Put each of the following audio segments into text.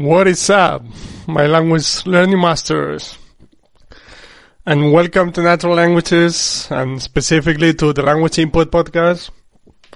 What is up, my language learning masters? And welcome to Natural Languages and specifically to the Language Input Podcast.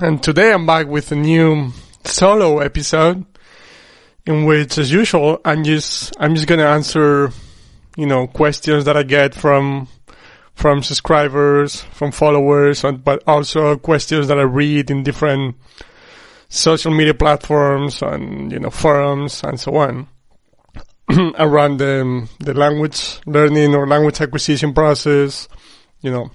And today I'm back with a new solo episode in which, as usual, I'm just, I'm just gonna answer, you know, questions that I get from, from subscribers, from followers, but also questions that I read in different social media platforms and you know forums and so on around the the language learning or language acquisition process you know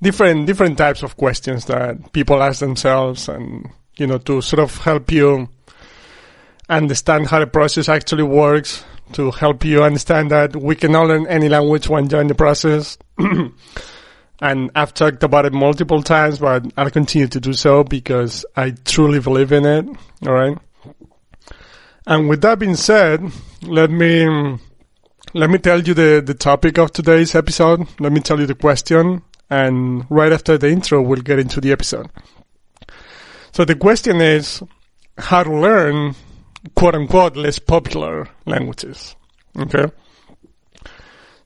different different types of questions that people ask themselves and you know to sort of help you understand how the process actually works to help you understand that we can all learn any language when join the process And I've talked about it multiple times, but I'll continue to do so because I truly believe in it. All right. And with that being said, let me, let me tell you the, the topic of today's episode. Let me tell you the question. And right after the intro, we'll get into the episode. So the question is how to learn quote unquote less popular languages. Okay.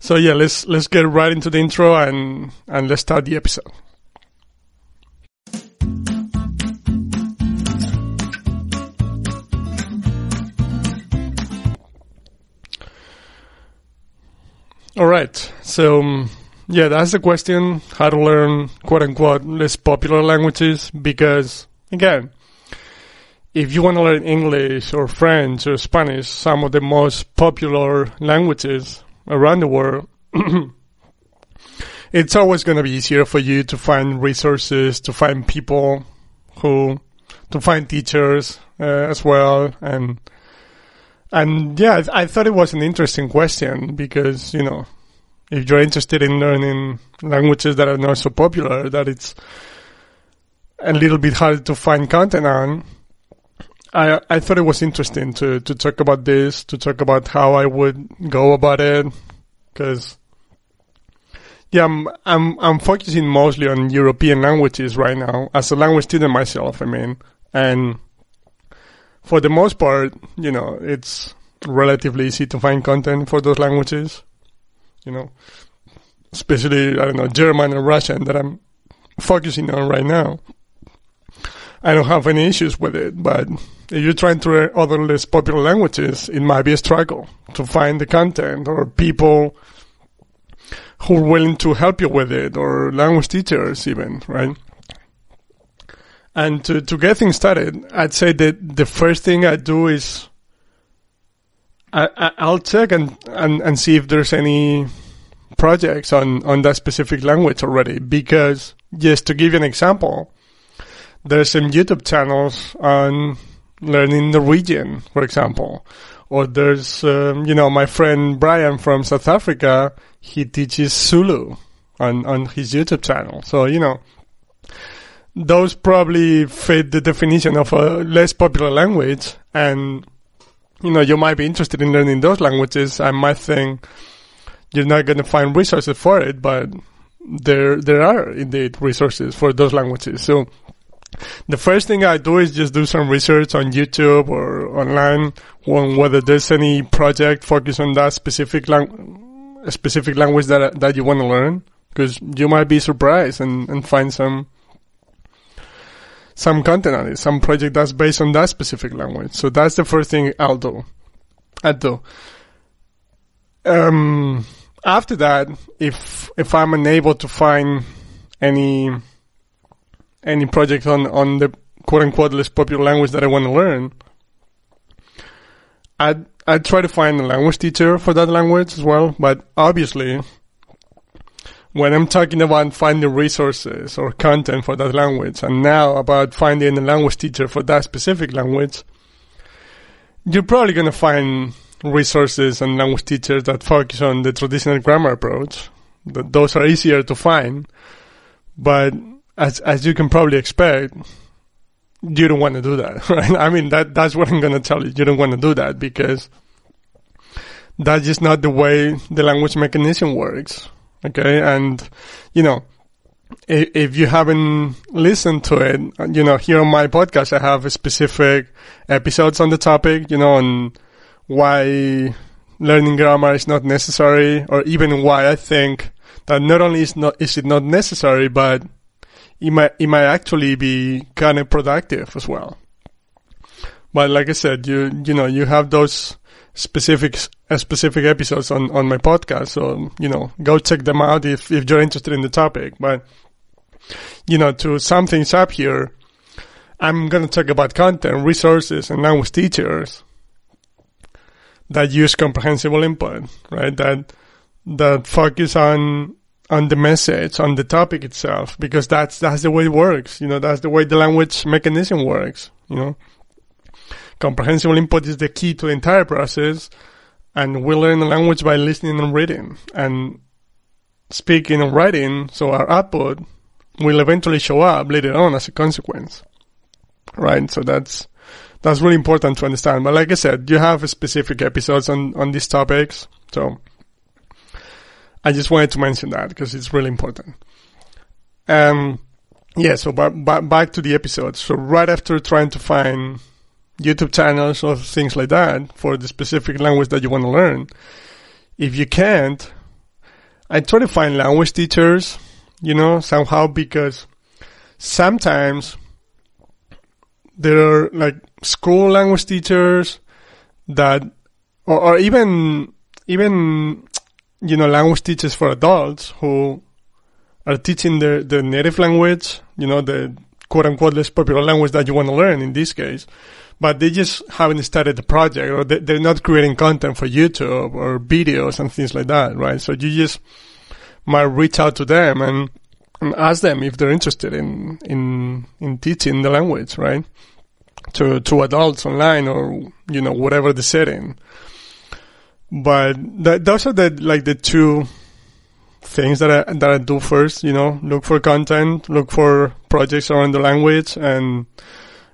So yeah, let's let's get right into the intro and and let's start the episode. All right. So um, yeah, that's the question: how to learn quote unquote less popular languages. Because again, if you want to learn English or French or Spanish, some of the most popular languages around the world, it's always going to be easier for you to find resources, to find people who, to find teachers uh, as well, and and yeah, I, I thought it was an interesting question because you know, if you're interested in learning languages that are not so popular, that it's a little bit hard to find content on. I I thought it was interesting to to talk about this, to talk about how I would go about it, because yeah, I'm I'm I'm focusing mostly on European languages right now as a language student myself. I mean, and for the most part, you know, it's relatively easy to find content for those languages. You know, especially I don't know German and Russian that I'm focusing on right now. I don't have any issues with it, but if you're trying to learn other less popular languages, it might be a struggle to find the content or people who are willing to help you with it or language teachers even, right? And to, to get things started, I'd say that the first thing I do is I, will check and, and, and see if there's any projects on, on that specific language already. Because just to give you an example, there's some YouTube channels on learning Norwegian, for example. Or there's, um, you know, my friend Brian from South Africa, he teaches Zulu on, on his YouTube channel. So, you know, those probably fit the definition of a less popular language. And, you know, you might be interested in learning those languages. I might think you're not going to find resources for it, but there, there are indeed resources for those languages. So, the first thing I do is just do some research on YouTube or online on whether there's any project focused on that specific lang- specific language that that you want to learn because you might be surprised and, and find some some content on it, some project that's based on that specific language. So that's the first thing I'll do. I do. Um, after that, if if I'm unable to find any any project on, on the quote unquote less popular language that I want to learn, I'd, I'd try to find a language teacher for that language as well. But obviously, when I'm talking about finding resources or content for that language, and now about finding a language teacher for that specific language, you're probably going to find resources and language teachers that focus on the traditional grammar approach. Those are easier to find, but as as you can probably expect, you don't want to do that, right? I mean, that that's what I'm going to tell you. You don't want to do that because that's just not the way the language mechanism works. Okay, and you know, if, if you haven't listened to it, you know, here on my podcast, I have specific episodes on the topic. You know, on why learning grammar is not necessary, or even why I think that not only is not is it not necessary, but it might it might actually be kind of productive as well. But like I said, you you know you have those specific uh, specific episodes on on my podcast, so you know go check them out if if you're interested in the topic. But you know to sum things up here, I'm to talk about content, resources, and language teachers that use comprehensible input, right? That that focus on on the message, on the topic itself, because that's that's the way it works. You know, that's the way the language mechanism works. You know, comprehensible input is the key to the entire process, and we learn the language by listening and reading, and speaking and writing. So our output will eventually show up later on as a consequence, right? So that's that's really important to understand. But like I said, you have specific episodes on on these topics, so I just wanted to mention that because it's really important. Um, yeah, so back to the episode. So right after trying to find YouTube channels or things like that for the specific language that you want to learn, if you can't, I try to find language teachers, you know, somehow because sometimes there are like school language teachers that, or, or even, even you know, language teachers for adults who are teaching the, the native language, you know, the quote unquote less popular language that you want to learn in this case, but they just haven't started the project or they, they're not creating content for YouTube or videos and things like that, right? So you just might reach out to them and, and ask them if they're interested in, in, in teaching the language, right? To, to adults online or, you know, whatever the setting but that, those are the like the two things that I that I do first. You know, look for content, look for projects around the language, and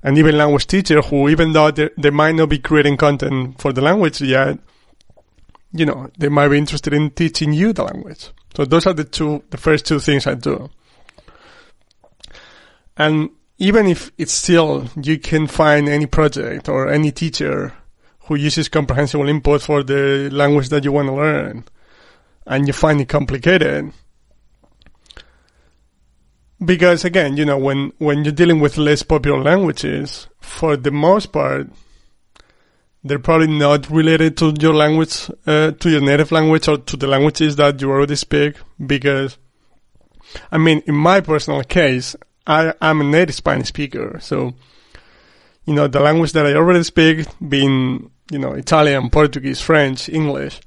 and even language teacher who, even though they, they might not be creating content for the language yet, you know, they might be interested in teaching you the language. So those are the two, the first two things I do. And even if it's still, you can find any project or any teacher who uses comprehensible input for the language that you want to learn and you find it complicated. Because again you know when when you're dealing with less popular languages for the most part they're probably not related to your language uh, to your native language or to the languages that you already speak because i mean in my personal case i i'm a native spanish speaker so you know, the language that I already speak, being, you know, Italian, Portuguese, French, English,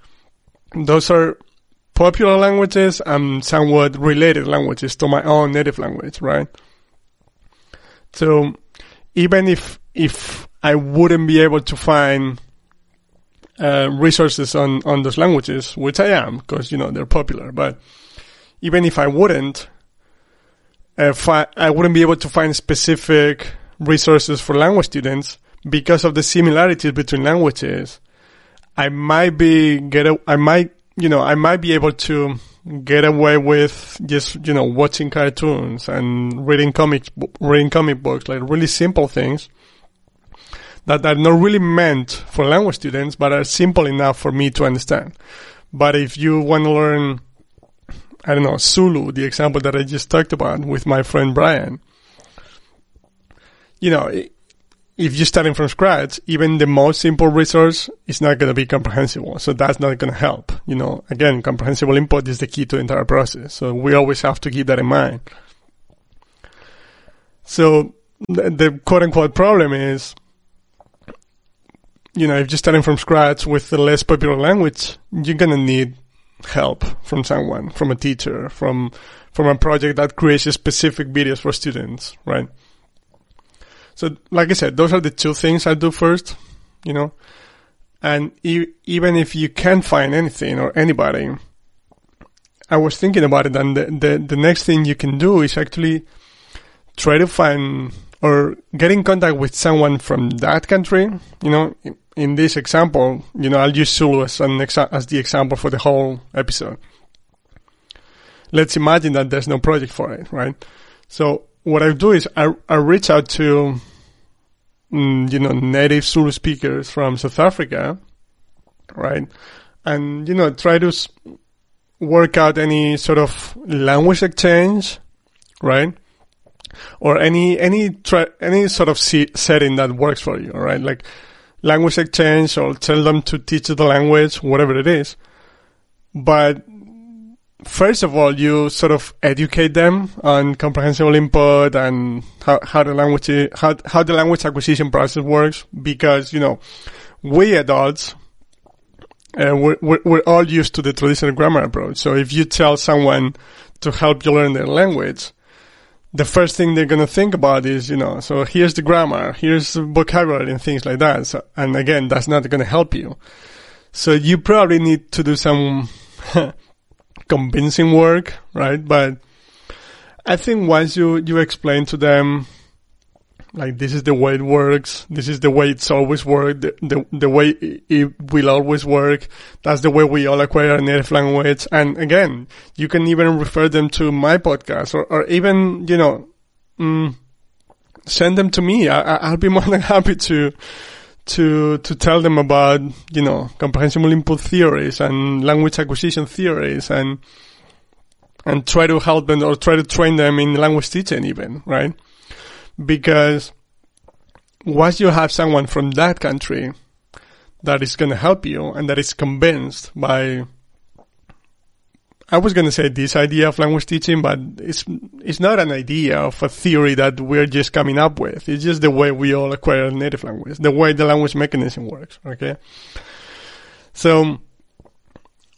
those are popular languages and somewhat related languages to my own native language, right? So even if, if I wouldn't be able to find uh, resources on, on those languages, which I am, because, you know, they're popular, but even if I wouldn't, if I, I wouldn't be able to find specific resources for language students because of the similarities between languages. I might be get a, I might you know I might be able to get away with just you know watching cartoons and reading comics reading comic books like really simple things that are not really meant for language students but are simple enough for me to understand. But if you want to learn I don't know Zulu, the example that I just talked about with my friend Brian, you know, if you're starting from scratch, even the most simple resource is not going to be comprehensible. So that's not going to help. You know, again, comprehensible input is the key to the entire process. So we always have to keep that in mind. So the, the quote unquote problem is, you know, if you're starting from scratch with the less popular language, you're going to need help from someone, from a teacher, from, from a project that creates specific videos for students, right? So, like I said, those are the two things I do first, you know. And e- even if you can't find anything or anybody, I was thinking about it, and the, the, the next thing you can do is actually try to find or get in contact with someone from that country. You know, in, this example, you know, I'll use Zulu as, an exa- as the example for the whole episode. Let's imagine that there's no project for it, right? So what I do is I, I reach out to, mm, you know, native Zulu speakers from South Africa right? And, you know, try to work out any sort of language exchange, right? Or any, any, try, any sort of setting that works for you, right? Like language exchange or tell them to teach the language, whatever it is. But first of all, you sort of educate them on comprehensible input and how, how the language, how, how the language acquisition process works because, you know, we adults, uh, we're, we're, we're all used to the traditional grammar approach. So if you tell someone to help you learn their language, the first thing they're going to think about is, you know, so here's the grammar, here's the vocabulary and things like that. So, and again, that's not going to help you. So you probably need to do some convincing work, right? But I think once you, you explain to them, like, this is the way it works, this is the way it's always worked, the, the, the way it will always work, that's the way we all acquire a native language. And again, you can even refer them to my podcast or, or even, you know, mm, send them to me. I, I'll be more than happy to, to to tell them about you know comprehensible input theories and language acquisition theories and and try to help them or try to train them in language teaching even right? Because once you have someone from that country that is going to help you and that is convinced by I was going to say this idea of language teaching, but it's it's not an idea of a theory that we're just coming up with. It's just the way we all acquire native language, the way the language mechanism works. Okay, so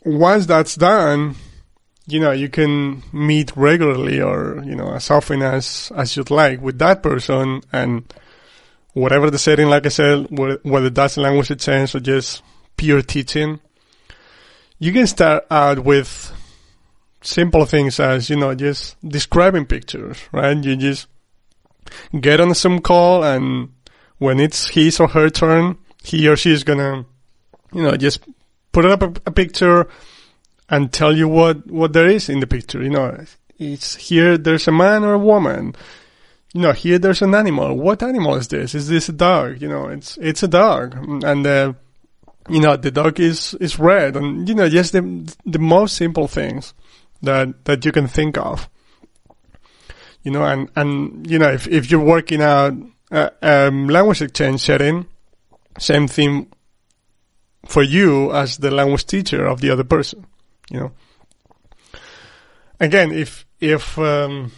once that's done, you know you can meet regularly or you know as often as as you'd like with that person and whatever the setting. Like I said, whether that's language exchange or just pure teaching, you can start out with simple things as, you know, just describing pictures, right? You just get on some call and when it's his or her turn, he or she is gonna, you know, just put up a, a picture and tell you what, what there is in the picture. You know, it's here there's a man or a woman. You know, here there's an animal. What animal is this? Is this a dog? You know, it's, it's a dog. And, uh, you know, the dog is, is red and, you know, just the, the most simple things that that you can think of. You know, and and you know, if if you're working out a, um, language exchange setting, same thing for you as the language teacher of the other person. You know. Again, if if um,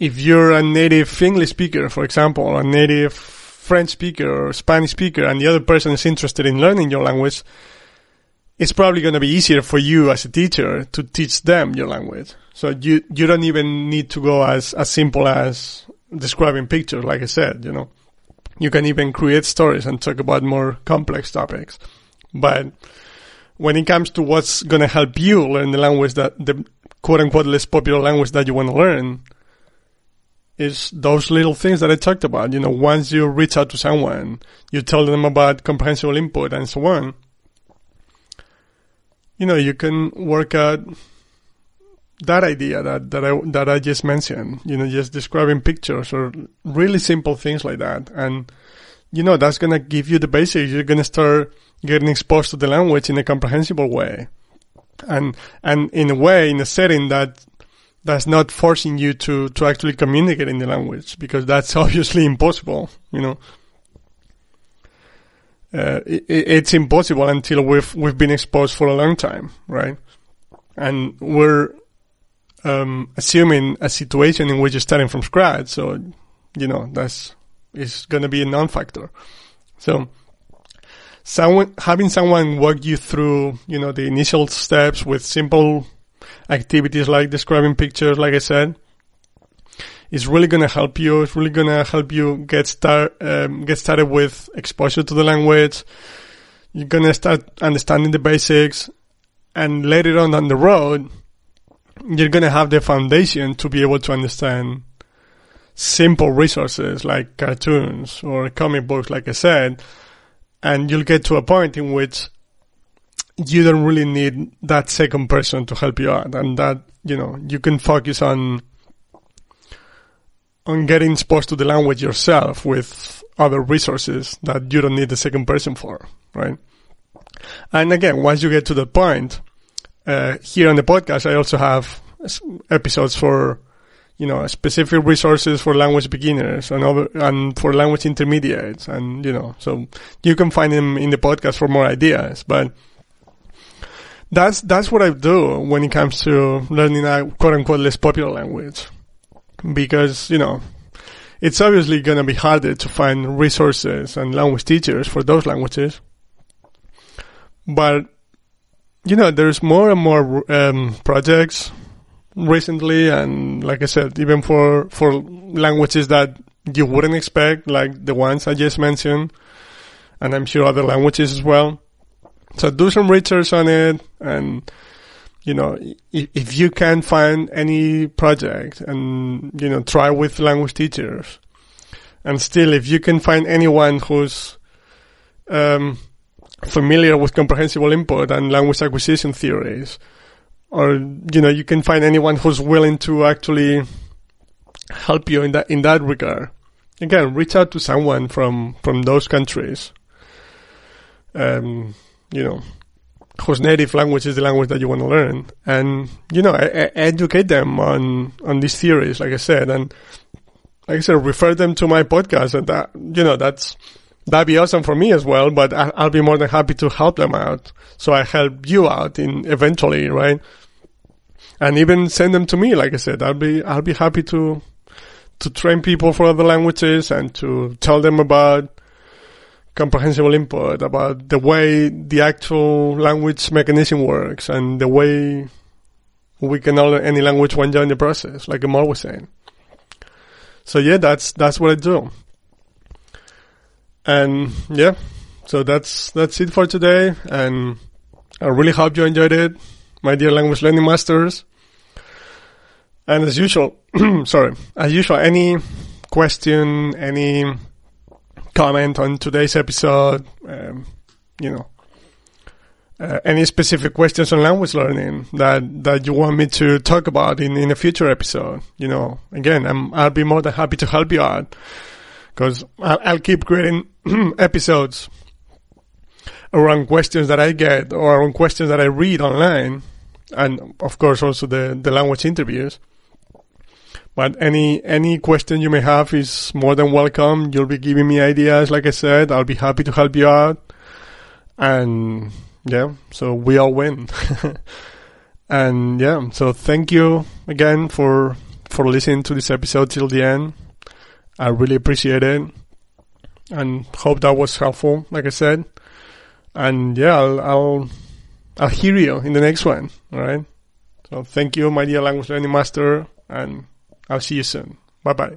if you're a native English speaker, for example, or a native French speaker or Spanish speaker, and the other person is interested in learning your language, it's probably going to be easier for you as a teacher to teach them your language. So you, you don't even need to go as, as simple as describing pictures, like I said, you know. You can even create stories and talk about more complex topics. But when it comes to what's going to help you learn the language that the quote unquote less popular language that you want to learn is those little things that I talked about. You know, once you reach out to someone, you tell them about comprehensible input and so on you know, you can work out that idea that, that I, that I just mentioned, you know, just describing pictures or really simple things like that. And, you know, that's to give you the basics. You're to start getting exposed to the language in a comprehensible way. And, and in a way, in a setting that, that's not forcing you to, to actually communicate in the language because that's obviously impossible, you know uh, it, it's impossible until we've we've been exposed for a long time, right? And we're um, assuming a situation in which you're starting from scratch, so you know that's is going to be a non-factor. So, someone having someone walk you through, you know, the initial steps with simple activities like describing pictures, like I said, is really going to help you. It's really going to help you get start um, get started with exposure to the language. You're going to start understanding the basics, and later on down the road, you're going to have the foundation to be able to understand simple resources like cartoons or comic books, like I said, and you'll get to a point in which you don't really need that second person to help you out, and that you know you can focus on on getting exposed to the language yourself with other resources that you don't need the second person for, right? And again, once you get to the point, uh, here on the podcast, I also have episodes for, you know, specific resources for language beginners and other, and for language intermediates. And, you know, so you can find them in the podcast for more ideas, but that's, that's what I do when it comes to learning a quote unquote less popular language. Because, you know, it's obviously going to be harder to find resources and language teachers for those languages. But, you know, there's more and more um, projects recently, and like I said, even for, for languages that you wouldn't expect, like the ones I just mentioned, and I'm sure other languages as well. So do some research on it and, you know, if, if you can find any project and, you know, try with language teachers and still if you can find anyone who's, um, familiar with comprehensible input and language acquisition theories, or, you know, you can find anyone who's willing to actually help you in that, in that regard. Again, reach out to someone from, from those countries. Um, you know, whose native language is the language that you want to learn, and you know, i educate them on on these theories, like I said, and like I said, refer them to my podcast, and that you know, that's that'd be awesome for me as well. But I, I'll be more than happy to help them out, so I help you out in eventually, right? And even send them to me, like I said, I'll be I'll be happy to to train people for other languages and to tell them about comprehensible input about the way the actual language mechanism works and the way we can learn any language when join the process, like I'm always saying. So yeah, that's that's what I do. And yeah, so that's that's it for today. And I really hope you enjoyed it, my dear language learning masters. And as usual, sorry, as usual, any question, any comment on today's episode, um, you know, uh, any specific questions on language learning that, that you want me to talk about in, in a future episode, you know, again, I'm, I'll be more than happy to help you out because I'll, I'll keep creating episodes around questions that I get or around questions that I read online. And of course, also the, the language interviews. But any any question you may have is more than welcome. You'll be giving me ideas, like I said. I'll be happy to help you out. And yeah, so we all win. and yeah, so thank you again for for listening to this episode till the end. I really appreciate it, and hope that was helpful. Like I said, and yeah, I'll I'll, I'll hear you in the next one. All right. So thank you, my dear language learning master, and I'll see you soon. Bye bye.